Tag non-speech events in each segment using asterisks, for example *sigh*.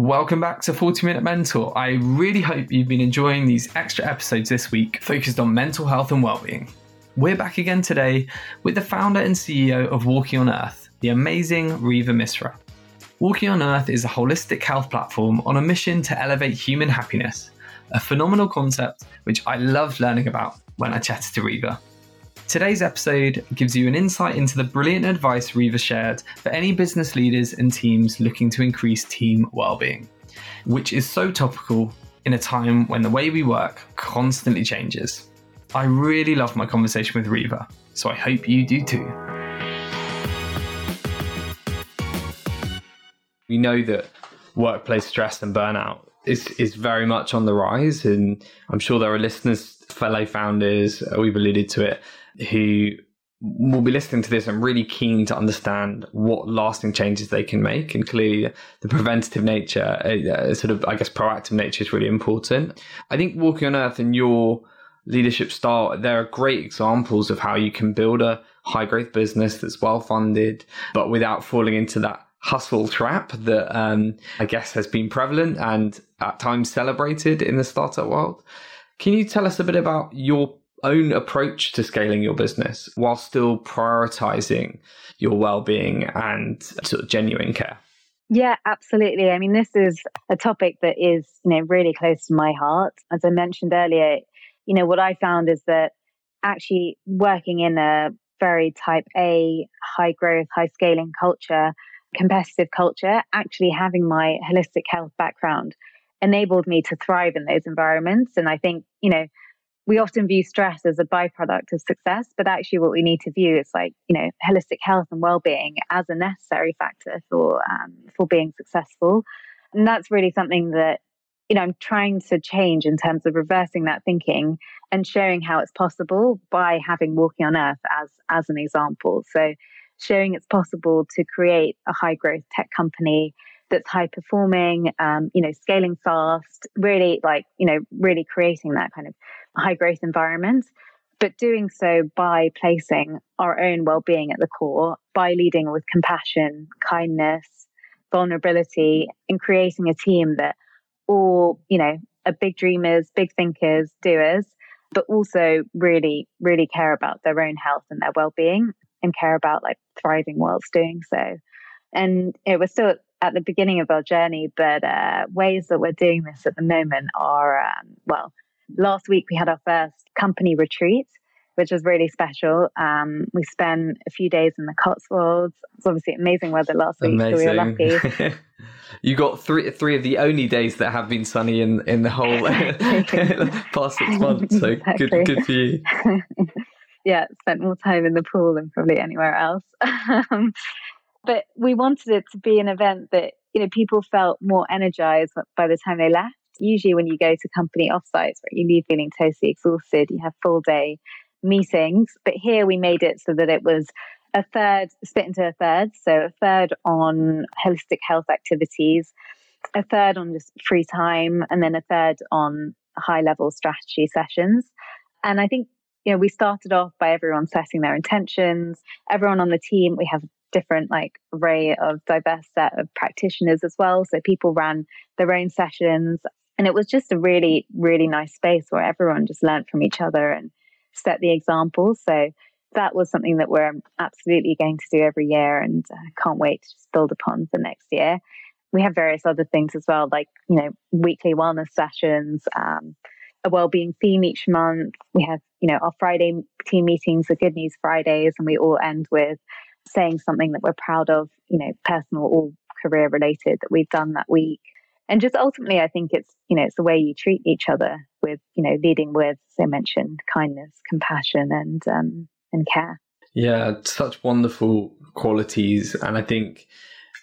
Welcome back to 40 Minute Mentor. I really hope you've been enjoying these extra episodes this week focused on mental health and well-being. We're back again today with the founder and CEO of Walking on Earth, the amazing Reeva Misra. Walking on Earth is a holistic health platform on a mission to elevate human happiness, a phenomenal concept which I loved learning about when I chatted to Reeva. Today's episode gives you an insight into the brilliant advice Reeva shared for any business leaders and teams looking to increase team well-being, which is so topical in a time when the way we work constantly changes. I really love my conversation with Reeva, so I hope you do too. We know that workplace stress and burnout is, is very much on the rise, and I'm sure there are listeners, fellow founders, we've alluded to it, who will be listening to this and really keen to understand what lasting changes they can make. And clearly, the preventative nature, uh, sort of, I guess, proactive nature is really important. I think Walking on Earth and your leadership style, there are great examples of how you can build a high growth business that's well funded, but without falling into that hustle trap that um, I guess has been prevalent and at times celebrated in the startup world. Can you tell us a bit about your own approach to scaling your business while still prioritizing your well-being and sort of genuine care? Yeah absolutely. I mean this is a topic that is you know really close to my heart. As i mentioned earlier you know what i found is that actually working in a very type a high growth high scaling culture competitive culture actually having my holistic health background enabled me to thrive in those environments. And i think you know we often view stress as a byproduct of success, but actually, what we need to view is like you know holistic health and well-being as a necessary factor for um, for being successful, and that's really something that you know I'm trying to change in terms of reversing that thinking and showing how it's possible by having Walking on Earth as as an example. So, showing it's possible to create a high growth tech company that's high performing, um, you know, scaling fast, really like, you know, really creating that kind of high growth environment, but doing so by placing our own well being at the core, by leading with compassion, kindness, vulnerability, and creating a team that all, you know, are big dreamers, big thinkers, doers, but also really, really care about their own health and their well being and care about like thriving whilst doing so. And it was still at the beginning of our journey, but uh, ways that we're doing this at the moment are, um, well, last week we had our first company retreat, which was really special. Um, we spent a few days in the Cotswolds. It's obviously amazing weather last week, amazing. so we were lucky. *laughs* you got three three of the only days that have been sunny in in the whole *laughs* past six months. So exactly. good good for you. *laughs* yeah, spent more time in the pool than probably anywhere else. Um, but we wanted it to be an event that you know people felt more energized by the time they left usually when you go to company offsites, right, you leave feeling totally exhausted. You have full day meetings, but here we made it so that it was a third split into a third. So a third on holistic health activities, a third on just free time, and then a third on high level strategy sessions. And I think you know we started off by everyone setting their intentions. Everyone on the team, we have different like array of diverse set of practitioners as well. So people ran their own sessions. And it was just a really, really nice space where everyone just learned from each other and set the example. So that was something that we're absolutely going to do every year and uh, can't wait to just build upon for next year. We have various other things as well, like, you know, weekly wellness sessions, um, a well-being theme each month. We have, you know, our Friday team meetings are Good News Fridays, and we all end with saying something that we're proud of, you know, personal or career related that we've done that week. And just ultimately i think it's you know it's the way you treat each other with you know leading with as i mentioned kindness compassion and um and care. Yeah such wonderful qualities. And i think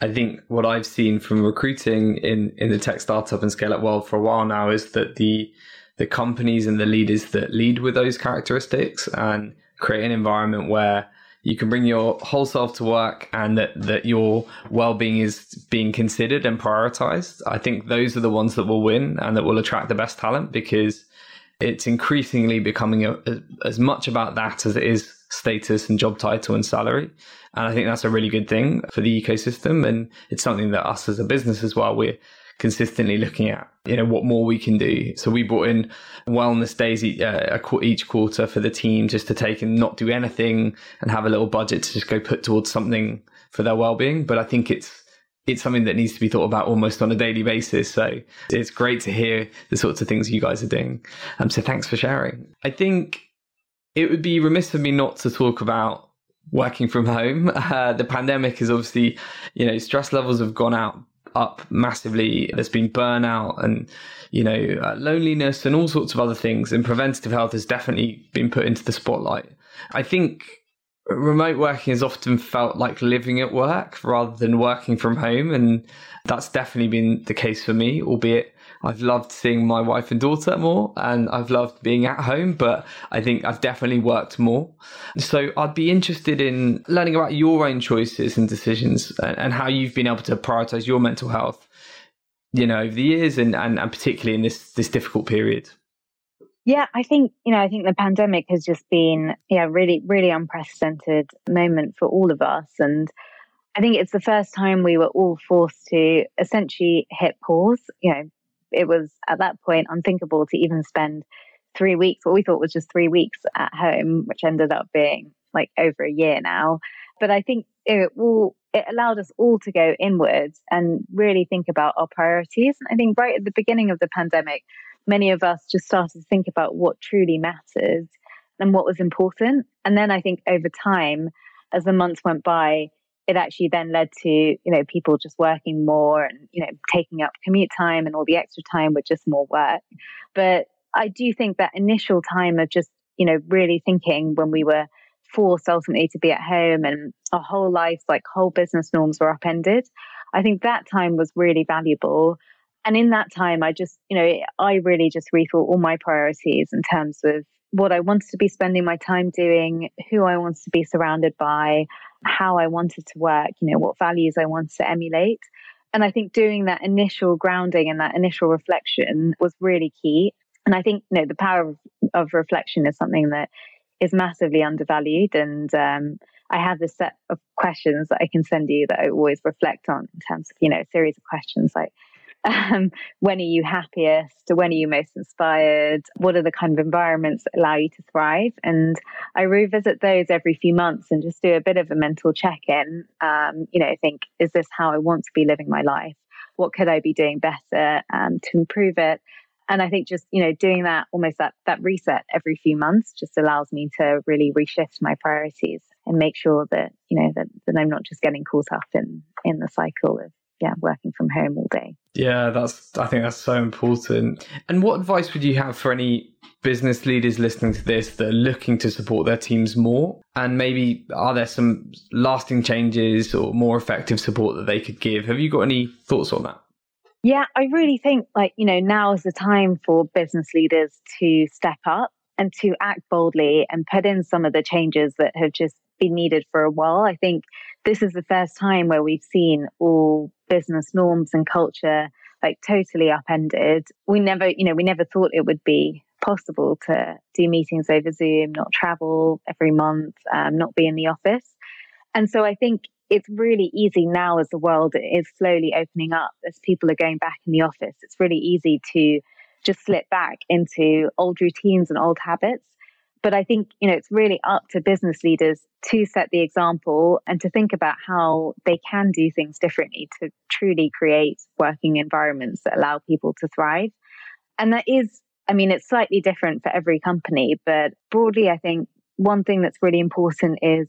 i think what i've seen from recruiting in in the tech startup and scale up world for a while now is that the the companies and the leaders that lead with those characteristics and create an environment where you can bring your whole self to work and that, that your well-being is being considered and prioritized. I think those are the ones that will win and that will attract the best talent because it's increasingly becoming a, a, as much about that as it is status and job title and salary. And i think that's a really good thing for the ecosystem. And it's something that us as a business as well we're consistently looking at you know what more we can do. So we brought in wellness days uh, each quarter for the team just to take and not do anything and have a little budget to just go put towards something for their well-being. But I think it's it's something that needs to be thought about almost on a daily basis. So it's great to hear the sorts of things you guys are doing. Um, so thanks for sharing. I think it would be remiss of me not to talk about working from home. *laughs* Uh, the pandemic is obviously, you know, stress levels have gone out up massively. There's been burnout and, you know, uh, loneliness and all sorts of other things. And preventative health has definitely been put into the spotlight. I think remote working has often felt like living at work rather than working from home. And that's definitely been the case for me, albeit I've loved seeing my wife and daughter more and I've loved being at home, but I think I've definitely worked more. So I'd be interested in learning about your own choices and decisions and, and how you've been able to prioritize your mental health, you know, over the years and, and, and particularly in this, this difficult period. Yeah, I think, you know, I think the pandemic has just been, yeah, really, really unprecedented moment for all of us. And I think it's the first time we were all forced to essentially hit pause. You know, it was at that point unthinkable to even spend three weeks, what we thought was just three weeks at home, which ended up being like over a year now. But I think it will, it allowed us all to go inwards and really think about our priorities. And I think right at the beginning of the pandemic, many of us just started to think about what truly matters and what was important. And then I think over time, as the months went by, it actually then led to, you know, people just working more and, you know, taking up commute time and all the extra time with just more work. But I do think that initial time of just, you know, really thinking when we were forced ultimately to be at home and our whole lives, like whole business norms were upended. I think that time was really valuable and in that time, I just, you know, I really just rethought all my priorities in terms of what I wanted to be spending my time doing, who I wanted to be surrounded by, how I wanted to work, you know, what values I wanted to emulate. And I think doing that initial grounding and that initial reflection was really key. And I think, you know, the power of, of reflection is something that is massively undervalued. And um, I have this set of questions that I can send you that I always reflect on in terms of, you know, a series of questions like, um, when are you happiest? When are you most inspired? What are the kind of environments that allow you to thrive? And I revisit those every few months and just do a bit of a mental check in. Um, you know, think, is this how I want to be living my life? What could I be doing better um, to improve it? And I think just, you know, doing that almost that, that reset every few months just allows me to really reshift my priorities and make sure that, you know, that, that I'm not just getting caught up in, in the cycle of yeah, working from home all day. Yeah, that's I think that's so important. And what advice would you have for any business leaders listening to this that are looking to support their teams more? And maybe are there some lasting changes or more effective support that they could give? Have you got any thoughts on that? Yeah, I really think like, you know, now is the time for business leaders to step up and to act boldly and put in some of the changes that have just been needed for a while. I think this is the first time where we've seen all business norms and culture like totally upended. We never, you know, we never thought it would be possible to do meetings over Zoom, not travel every month, um, not be in the office. And so I think it's really easy now as the world is slowly opening up, as people are going back in the office. It's really easy to just slip back into old routines and old habits. But I think, you know, it's really up to business leaders to set the example and to think about how they can do things differently to truly create working environments that allow people to thrive. And that is, I mean, it's slightly different for every company, but broadly, I think one thing that's really important is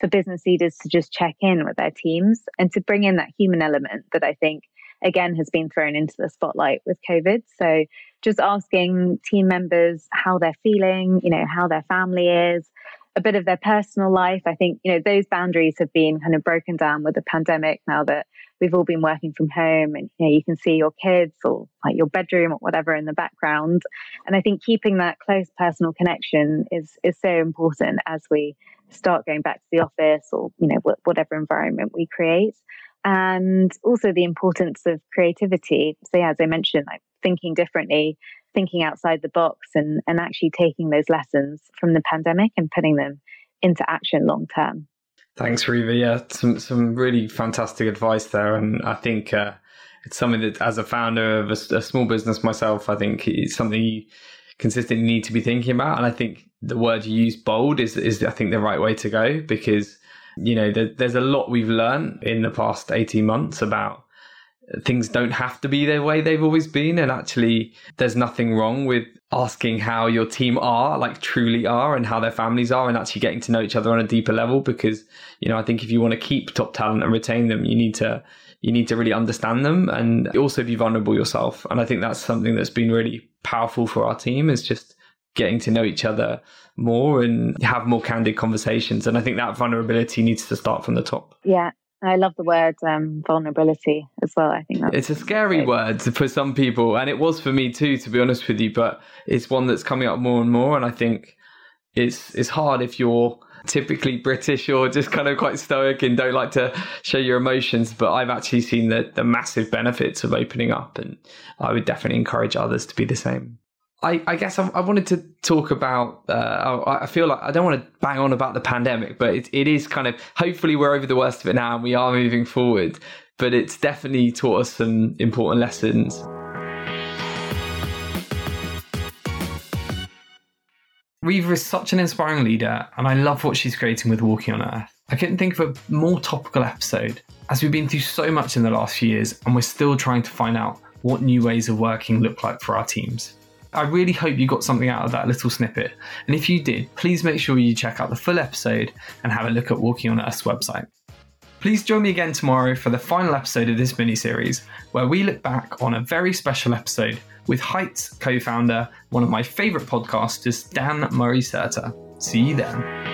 for business leaders to just check in with their teams and to bring in that human element that I think again has been thrown into the spotlight with COVID. So just asking team members how they're feeling, you know, how their family is, a bit of their personal life. I think, you know, those boundaries have been kind of broken down with the pandemic now that we've all been working from home and you know you can see your kids or like your bedroom or whatever in the background. And I think keeping that close personal connection is is so important as we start going back to the office or, you know, whatever environment we create and also the importance of creativity. So, yeah, as I mentioned, like thinking differently, thinking outside the box, and and actually taking those lessons from the pandemic and putting them into action long term. Thanks, Reeva. Yeah, some some really fantastic advice there, and I think. Uh, it's something that, as a founder of a, a small business myself, I think it's something you consistently need to be thinking about. And I think the word you use, bold, is is I think the right way to go because you know there, there's a lot we've learned in the past 18 months about things don't have to be the way they've always been and actually there's nothing wrong with asking how your team are like truly are and how their families are and actually getting to know each other on a deeper level because you know i think if you want to keep top talent and retain them you need to you need to really understand them and also be vulnerable yourself and i think that's something that's been really powerful for our team is just getting to know each other more and have more candid conversations and i think that vulnerability needs to start from the top yeah I love the word um, vulnerability as well. I think it's a scary great. word for some people, and it was for me too, to be honest with you. But it's one that's coming up more and more, and I think it's it's hard if you're typically British or just kind of quite stoic and don't like to show your emotions. But I've actually seen the the massive benefits of opening up, and I would definitely encourage others to be the same. I, I guess I, I, wanted to talk about. Uh, I feel like I don't want to bang on about the pandemic, but it, it is kind of. Hopefully, we're over the worst of it now, and we are moving forward. But it's definitely taught us some important lessons. Reeva is such an inspiring leader, and I love what she's creating with Walking on Earth. I couldn't think of a more topical episode, as we've been through so much in the last few years, and we're still trying to find out what new ways of working look like for our teams. I really hope you got something out of that little snippet. And if you did, please make sure you check out the full episode and have a look at Walking on Earth's website. Please join me again tomorrow for the final episode of this mini series, where we look back on a very special episode with Heights co founder, one of my favourite podcasters, Dan Murray Serter. See you then.